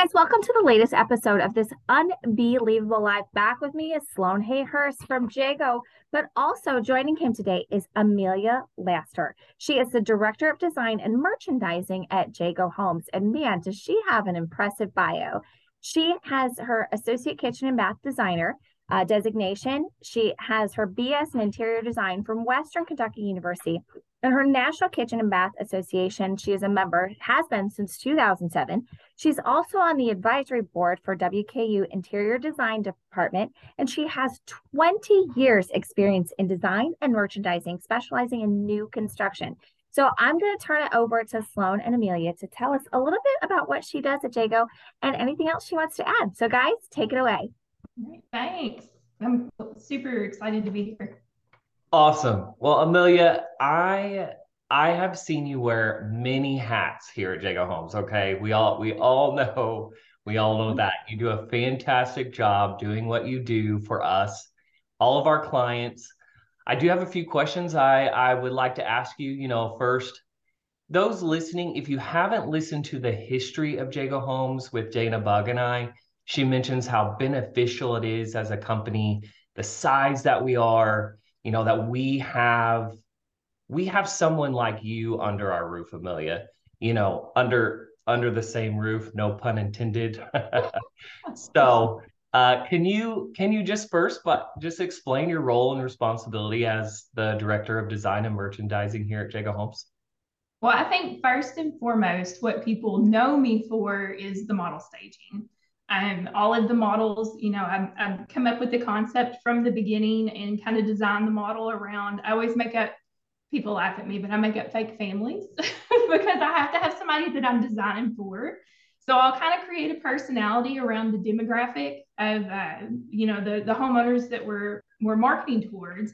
guys, welcome to the latest episode of this unbelievable live. Back with me is Sloane Hayhurst from Jagoe, but also joining him today is Amelia Laster. She is the Director of Design and Merchandising at Jagoe Homes. And man, does she have an impressive bio. She has her Associate Kitchen and Bath Designer uh, designation. She has her BS in Interior Design from Western Kentucky University in her National Kitchen and Bath Association, she is a member, has been since 2007. She's also on the advisory board for WKU Interior Design Department, and she has 20 years experience in design and merchandising, specializing in new construction. So I'm going to turn it over to Sloane and Amelia to tell us a little bit about what she does at Jagoe and anything else she wants to add. So guys, take it away. Thanks. I'm super excited to be here. Awesome. Well, Amelia, I I have seen you wear many hats here at Jagoe Homes. Okay, we all we all know we all know that you do a fantastic job doing what you do for us, all of our clients. I do have a few questions I I would like to ask you. You know, first, those listening, if you haven't listened to the history of Jagoe Homes with Dana Bugg and I, she mentions how beneficial it is as a company, the size that we are you know that we have we have someone like you under our roof amelia you know under under the same roof no pun intended. So uh, can you can you just first but just explain your role and responsibility as the director of design and merchandising here at jagoe homes? Well i think first and foremost what people know me for is the model staging um, all of the models, you know, I've, I've come up with the concept from the beginning and kind of designed the model around. I always make up, people laugh at me, but I make up fake families because I have to have somebody that I'm designing for. So I'll kind of create a personality around the demographic of, uh, you know, the, the homeowners that we're, we're marketing towards.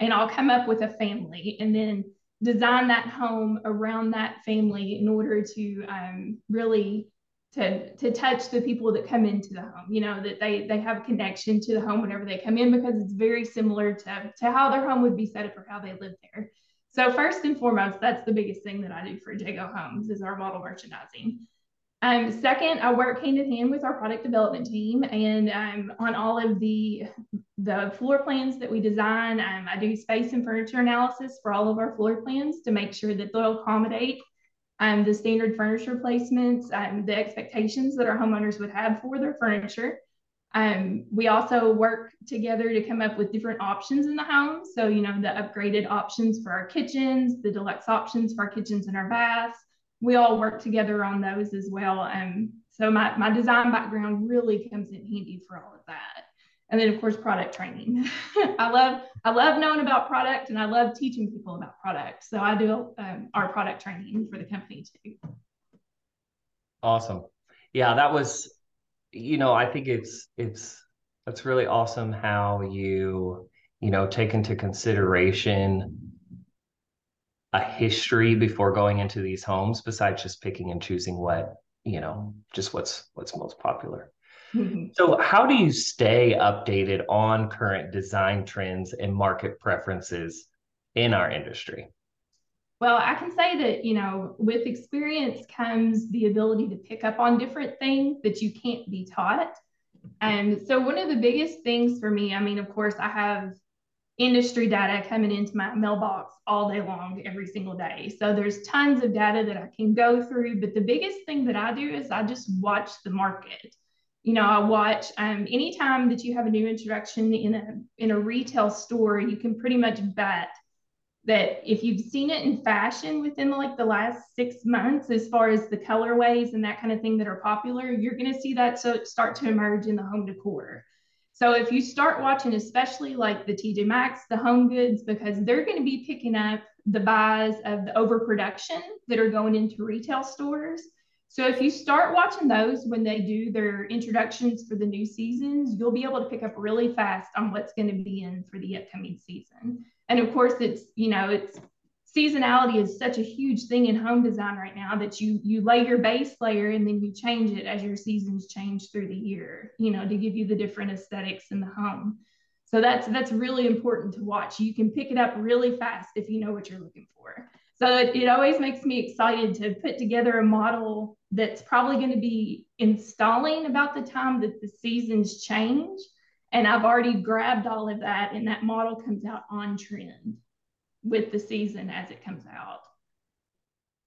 And I'll come up with a family and then design that home around that family in order to um, really to to touch the people that come into the home you know that they they have a connection to the home whenever they come in because it's very similar to to how their home would be set up or how they live there. So first and foremost that's the biggest thing that i do for jagoe homes is our model merchandising. Um, second, I work hand in hand with our product development team, and um, on all of the the floor plans that we design, um, I do space and furniture analysis for all of our floor plans to make sure that they'll accommodate um, the standard furniture placements, um, the expectations that our homeowners would have for their furniture. Um, we also work together to come up with different options in the home. So, you know, the upgraded options for our kitchens, the deluxe options for our kitchens and our baths. We all work together on those as well. Um, so my, my design background really comes in handy for all of that and then of course product training. I love i love knowing about product and i love teaching people about product. So i do um, our product training for the company too. Awesome. Yeah that was you know i think it's it's that's really awesome how you you know take into consideration a history before going into these homes besides just picking and choosing what you know just what's what's most popular Mm-hmm. So, how do you stay updated on current design trends and market preferences in our industry? Well, I can say that, you know, with experience comes the ability to pick up on different things that you can't be taught. And so, one of the biggest things for me, I mean, of course, I have industry data coming into my mailbox all day long, every single day. So, there's tons of data that I can go through. But the biggest thing that I do is I just watch the market you know, I watch um, anytime that you have a new introduction in a in a retail store, you can pretty much bet that if you've seen it in fashion within like the last six months, as far as the colorways and that kind of thing that are popular, you're going to see that so start to emerge in the home decor. So if you start watching, especially like the TJ Maxx, the Home Goods, because they're going to be picking up the buys of the overproduction that are going into retail stores so if you start watching those when they do their introductions for the new seasons, you'll be able to pick up really fast on what's going to be in for the upcoming season. And of course, it's, you know, it's seasonality is such a huge thing in home design right now that you you lay your base layer and then you change it as your seasons change through the year, you know, to give you the different aesthetics in the home. So that's that's really important to watch. You can pick it up really fast if you know what you're looking for. It, it always makes me excited to put together a model that's probably going to be installing about the time that the seasons change. And I've already grabbed all of that, and that model comes out on trend with the season as it comes out.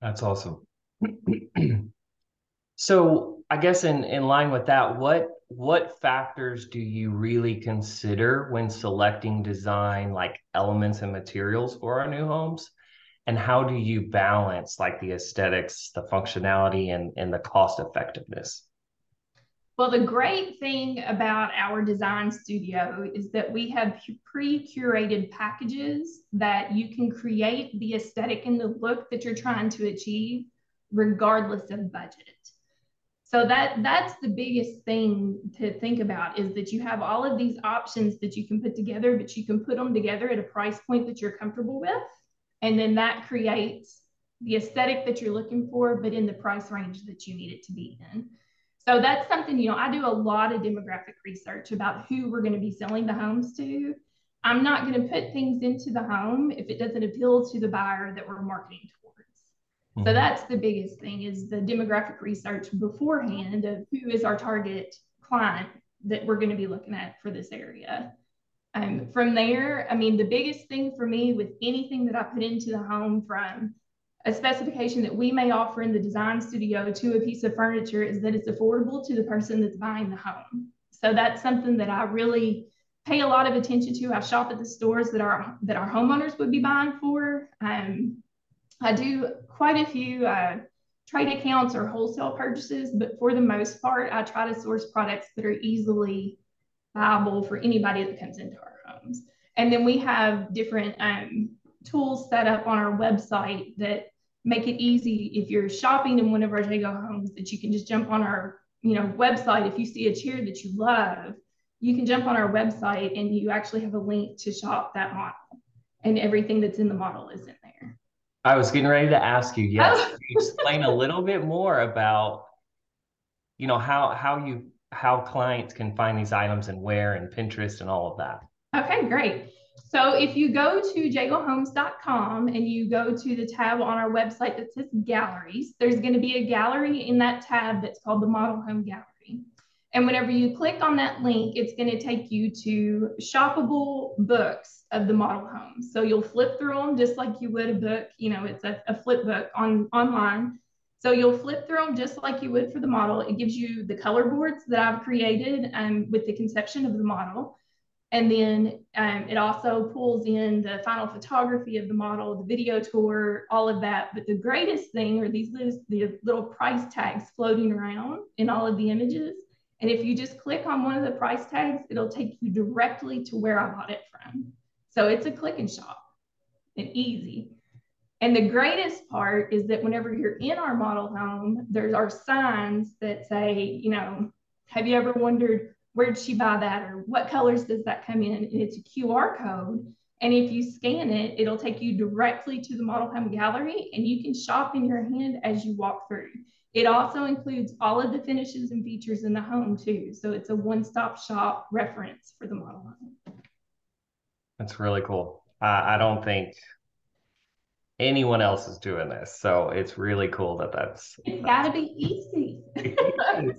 That's awesome. so I guess in, in line with that, what what factors do you really consider when selecting design like elements and materials for our new homes? And how do you balance like the aesthetics, the functionality, and, and the cost effectiveness? Well, the great thing about our design studio is that we have pre curated packages that you can create the aesthetic and the look that you're trying to achieve, regardless of budget. So that that's the biggest thing to think about is that you have all of these options that you can put together, but you can put them together at a price point that you're comfortable with. And then that creates the aesthetic that you're looking for, but in the price range that you need it to be in. So that's something, you know, I do a lot of demographic research about who we're going to be selling the homes to. I'm not going to put things into the home if it doesn't appeal to the buyer that we're marketing towards. so mm-hmm. that's the biggest thing is the demographic research beforehand of who is our target client that we're going to be looking at for this area. Um, from there, I mean, the biggest thing for me with anything that I put into the home from a specification that we may offer in the design studio to a piece of furniture is that it's affordable to the person that's buying the home. So that's something that I really pay a lot of attention to. I shop at the stores that our that our homeowners would be buying for. Um, I do quite a few uh, trade accounts or wholesale purchases, but for the most part, I try to source products that are easily viable for anybody that comes into our homes. And then we have different um, tools set up on our website that make it easy if you're shopping in one of our Jagoe homes that you can just jump on our you know website. If you see a chair that you love, you can jump on our website and you actually have a link to shop that model and everything that's in the model is in there. I was getting ready to ask you, yes, oh. explain a little bit more about, you know, how how you how clients can find these items and where and Pinterest and all of that. Okay, great. So if you go to jagoehomes.com and you go to the tab on our website that says galleries, there's going to be a gallery in that tab that's called the model home gallery. And whenever you click on that link, it's going to take you to shoppable books of the model homes. So you'll flip through them just like you would a book. You know, it's a, a flip book on online. So you'll flip through them just like you would for the model. It gives you the color boards that I've created um, with the conception of the model. And then um, it also pulls in the final photography of the model, the video tour, all of that. But the greatest thing are these little, the little price tags floating around in all of the images. And if you just click on one of the price tags, it'll take you directly to where I bought it from. So it's a click and shop and easy. And the greatest part is that whenever you're in our model home, there's our signs that say, you know, have you ever wondered where did she buy that or what colors does that come in? And it's a QR code. And if you scan it, it'll take you directly to the model home gallery and you can shop in your hand as you walk through. It also includes all of the finishes and features in the home too. So it's a one-stop shop reference for the model home. That's really cool. Uh, I don't think anyone else is doing this. So it's really cool that that's. It's got to be easy.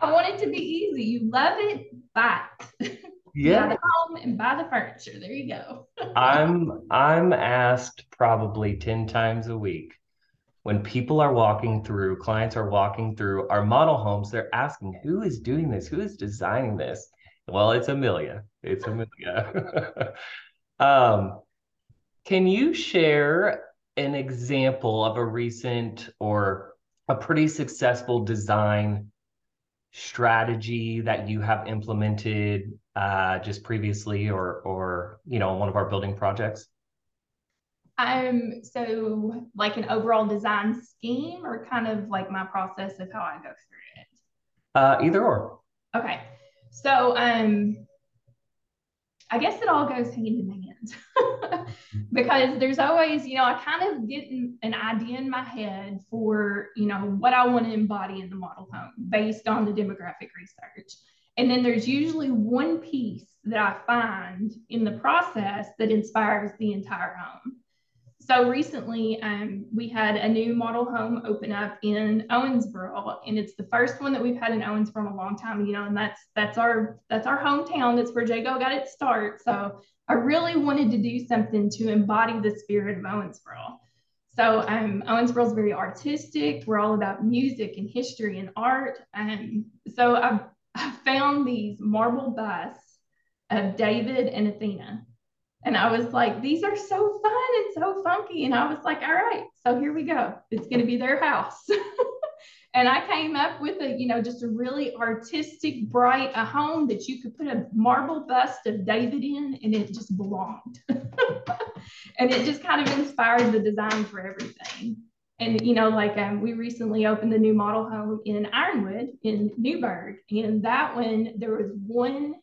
I want it to be easy. You love it, buy it. Yeah. Buy the home and buy the furniture. There you go. I'm I'm asked probably 10 times a week when people are walking through, clients are walking through our model homes, they're asking, who is doing this? Who is designing this? Well, it's Amelia. It's Amelia. um, can you share an example of a recent or a pretty successful design strategy that you have implemented uh, just previously or or you know one of our building projects? Um, so like an overall design scheme or kind of like my process of how I go through it? Uh, either or. Okay. So um I guess it all goes hand in hand because there's always, you know, I kind of get an idea in my head for, you know, what I want to embody in the model home based on the demographic research. And then there's usually one piece that I find in the process that inspires the entire home. So recently, um, we had a new model home open up in Owensboro, and it's the first one that we've had in Owensboro in a long time. You know, and that's that's our that's our hometown. That's where Jagoe got its start. So I really wanted to do something to embody the spirit of Owensboro. So um, Owensboro is very artistic. We're all about music and history and art. And so I've, I found these marble busts of David and Athena and I was like, these are so fun and so funky. And I was like, all right, so here we go. It's going to be their house. and I came up with a, you know, just a really artistic, bright, a home that you could put a marble bust of David in and it just belonged. and it just kind of inspired the design for everything. And, you know, like um, we recently opened the new model home in Ironwood in Newburgh. And that one, there was one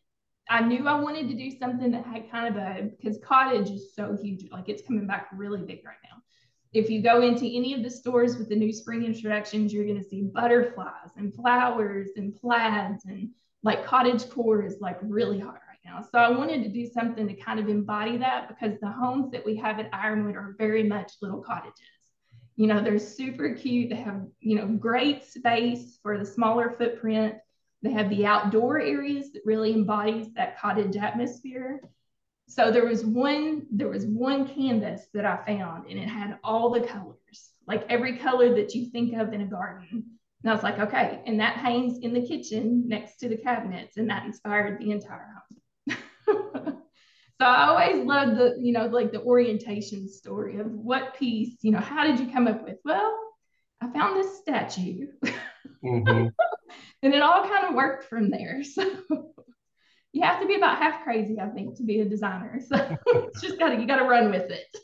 I knew I wanted to do something that had kind of a because cottage is so huge, like it's coming back really big right now. If you go into any of the stores with the new spring introductions, you're going to see butterflies and flowers and plaids and like cottage core is like really hot right now. So I wanted to do something to kind of embody that because the homes that we have at Ironwood are very much little cottages. You know, they're super cute. They have, you know, great space for the smaller footprint they have the outdoor areas that really embodies that cottage atmosphere. So there was one, there was one canvas that I found and it had all the colors, like every color that you think of in a garden. And I was like, okay, and that hangs in the kitchen next to the cabinets, and that inspired the entire house. so I always loved the, you know, like the orientation story of what piece, you know, how did you come up with? Well, I found this statue. Mm-hmm and it all kind of worked from there. So you have to be about half crazy, I think, to be a designer. So it's just gotta you gotta run with it.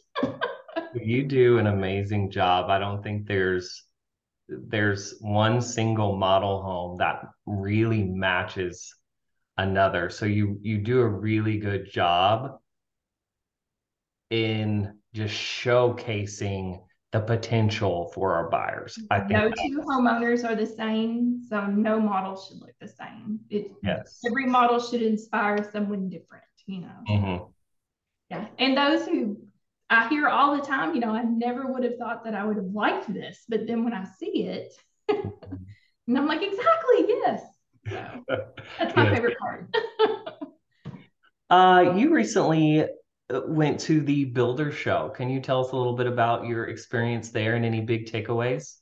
you do an amazing job. I don't think there's there's one single model home that really matches another. So you you do a really good job in just showcasing the potential for our buyers. I think no two homeowners are the same, so no model should look the same. It, yes. Every model should inspire someone different, you know. Mm-hmm. Yeah. And those who I hear all the time, you know, I never would have thought that I would have liked this, but then when I see it, and I'm like, exactly, yes. So that's my favorite part. uh, you recently went to the Builder Show. Can you tell us a little bit about your experience there and any big takeaways?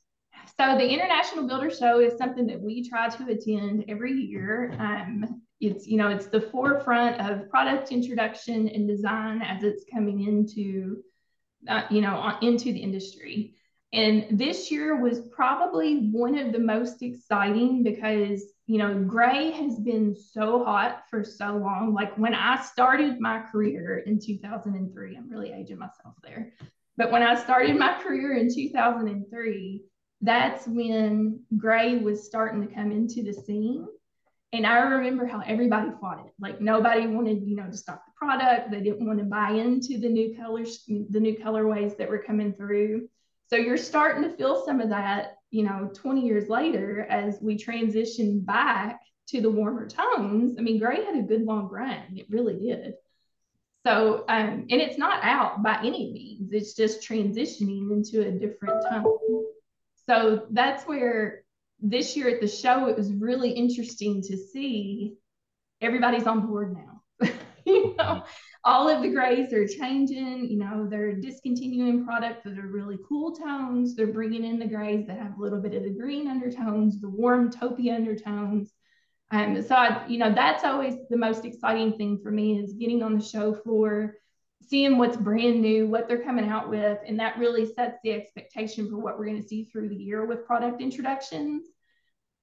So the International Builder Show is something that we try to attend every year. Um, it's you know it's the forefront of product introduction and design as it's coming into uh, you know into the industry. And this year was probably one of the most exciting because you know, gray has been so hot for so long. Like when I started my career in 2003, I'm really aging myself there. But when I started my career in 2003, that's when gray was starting to come into the scene. And I remember how everybody fought it. Like nobody wanted, you know, to stock the product. They didn't want to buy into the new colors, the new colorways that were coming through. So you're starting to feel some of that you know 20 years later as we transition back to the warmer tones i mean gray had a good long run. It really did. So um, and it's not out by any means. It's just transitioning into a different tone. So that's where this year at the show it was really interesting to see everybody's on board now. You know all of the grays are changing. You know, they're discontinuing products that are really cool tones. They're bringing in the grays that have a little bit of the green undertones, the warm taupey undertones. Um, so, I, you know, that's always the most exciting thing for me is getting on the show floor, seeing what's brand new, what they're coming out with, and that really sets the expectation for what we're going to see through the year with product introductions.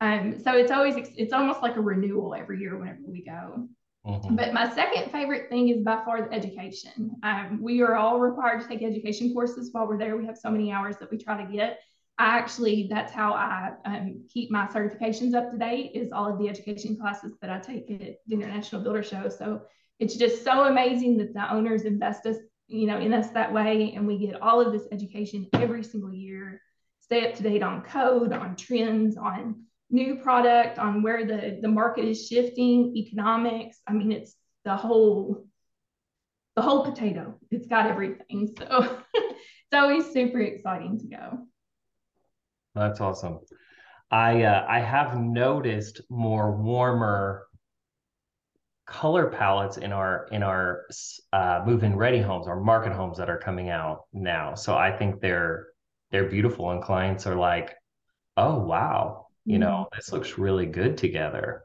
Um, so it's always it's almost like a renewal every year whenever we go. Mm-hmm. But my second favorite thing is by far the education. Um, we are all required to take education courses while we're there. We have so many hours that we try to get. I actually, that's how I um, keep my certifications up to date is all of the education classes that I take at the International Builder Show. So it's just so amazing that the owners invest us, you know, in us that way. And we get all of this education every single year, stay up to date on code, on trends, on new product, on where the, the market is shifting, economics. I mean, it's the whole the whole potato. It's got everything. So it's always super exciting to go. That's awesome. I uh, I have noticed more warmer color palettes in our in our uh, move-in ready homes, or market homes that are coming out now. So I think they're they're beautiful, and clients are like, "Oh wow, you know, mm-hmm. this looks really good together."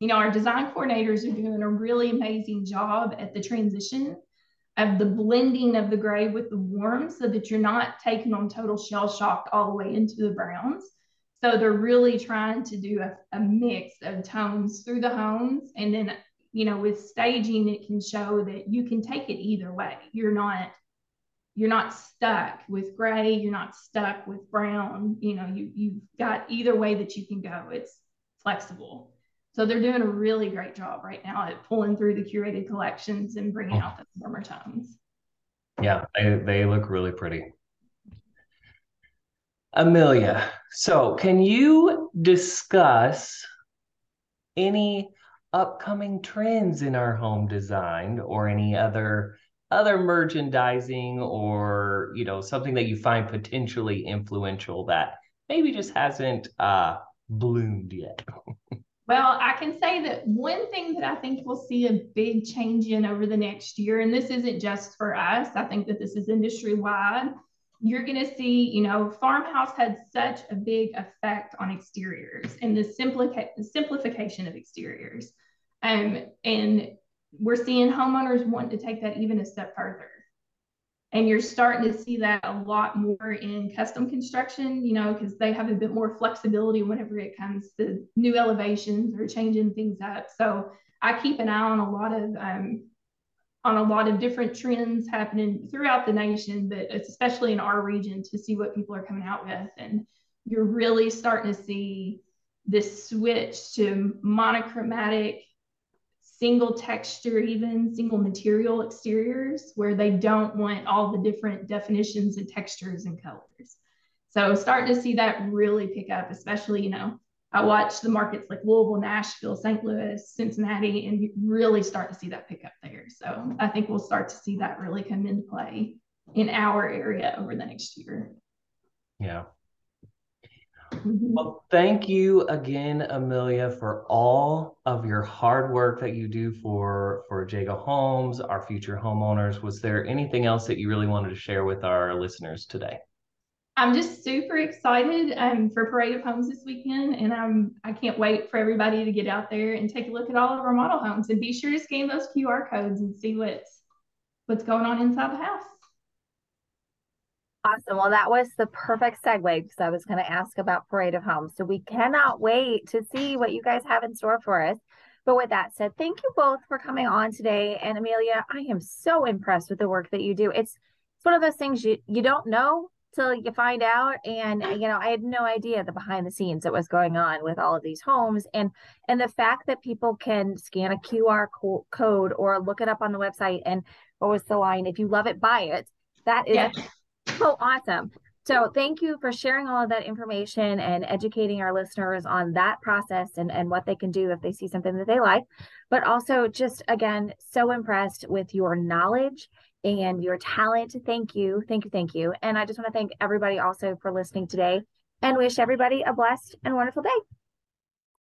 You know, our design coordinators are doing a really amazing job at the transition of the blending of the gray with the warm so that you're not taking on total shell shock all the way into the browns. So they're really trying to do a, a mix of tones through the homes. And then, you know, with staging, it can show that you can take it either way. You're not you're not stuck with gray, you're not stuck with brown. You know, you you've got either way that you can go. It's flexible. So they're doing a really great job right now at pulling through the curated collections and bringing out the warmer tones. Yeah, they, they look really pretty. Amelia, so can you discuss any upcoming trends in our home design or any other other merchandising or you know something that you find potentially influential that maybe just hasn't uh bloomed yet Well, I can say that one thing that I think we'll see a big change in over the next year, and this isn't just for us, I think that this is industry wide. You're going to see, you know, farmhouse had such a big effect on exteriors and the simplica- simplification of exteriors. Um, and we're seeing homeowners want to take that even a step further. And you're starting to see that a lot more in custom construction, you know, because they have a bit more flexibility whenever it comes to new elevations or changing things up. So I keep an eye on a lot of um, on a lot of different trends happening throughout the nation, but especially in our region to see what people are coming out with. And you're really starting to see this switch to monochromatic single texture, even single material exteriors where they don't want all the different definitions and textures and colors. So starting to see that really pick up, especially, you know, I watch the markets like Louisville, Nashville, St. Louis, Cincinnati, and you really start to see that pick up there. So I think we'll start to see that really come into play in our area over the next year. Yeah. Mm-hmm. Well, thank you again, Amelia, for all of your hard work that you do for for Jagoe Homes, our future homeowners. Was there anything else that you really wanted to share with our listeners today? I'm just super excited um, for Parade of Homes this weekend, and I'm I can't wait for everybody to get out there and take a look at all of our model homes, and be sure to scan those QR codes and see what's what's going on inside the house. Awesome. Well, that was the perfect segue because I was going to ask about Parade of Homes. So we cannot wait to see what you guys have in store for us. But with that said, thank you both for coming on today. And Amelia, I am so impressed with the work that you do. It's it's one of those things you you don't know till you find out. And you know, I had no idea the behind the scenes that was going on with all of these homes, and and the fact that people can scan a QR co- code or look it up on the website. And what was the line? If you love it, buy it. That is. Yes so awesome. So thank you for sharing all of that information and educating our listeners on that process and, and what they can do if they see something that they like. But also just again, so impressed with your knowledge and your talent. Thank you. Thank you. Thank you. And I just want to thank everybody also for listening today and wish everybody a blessed and wonderful day.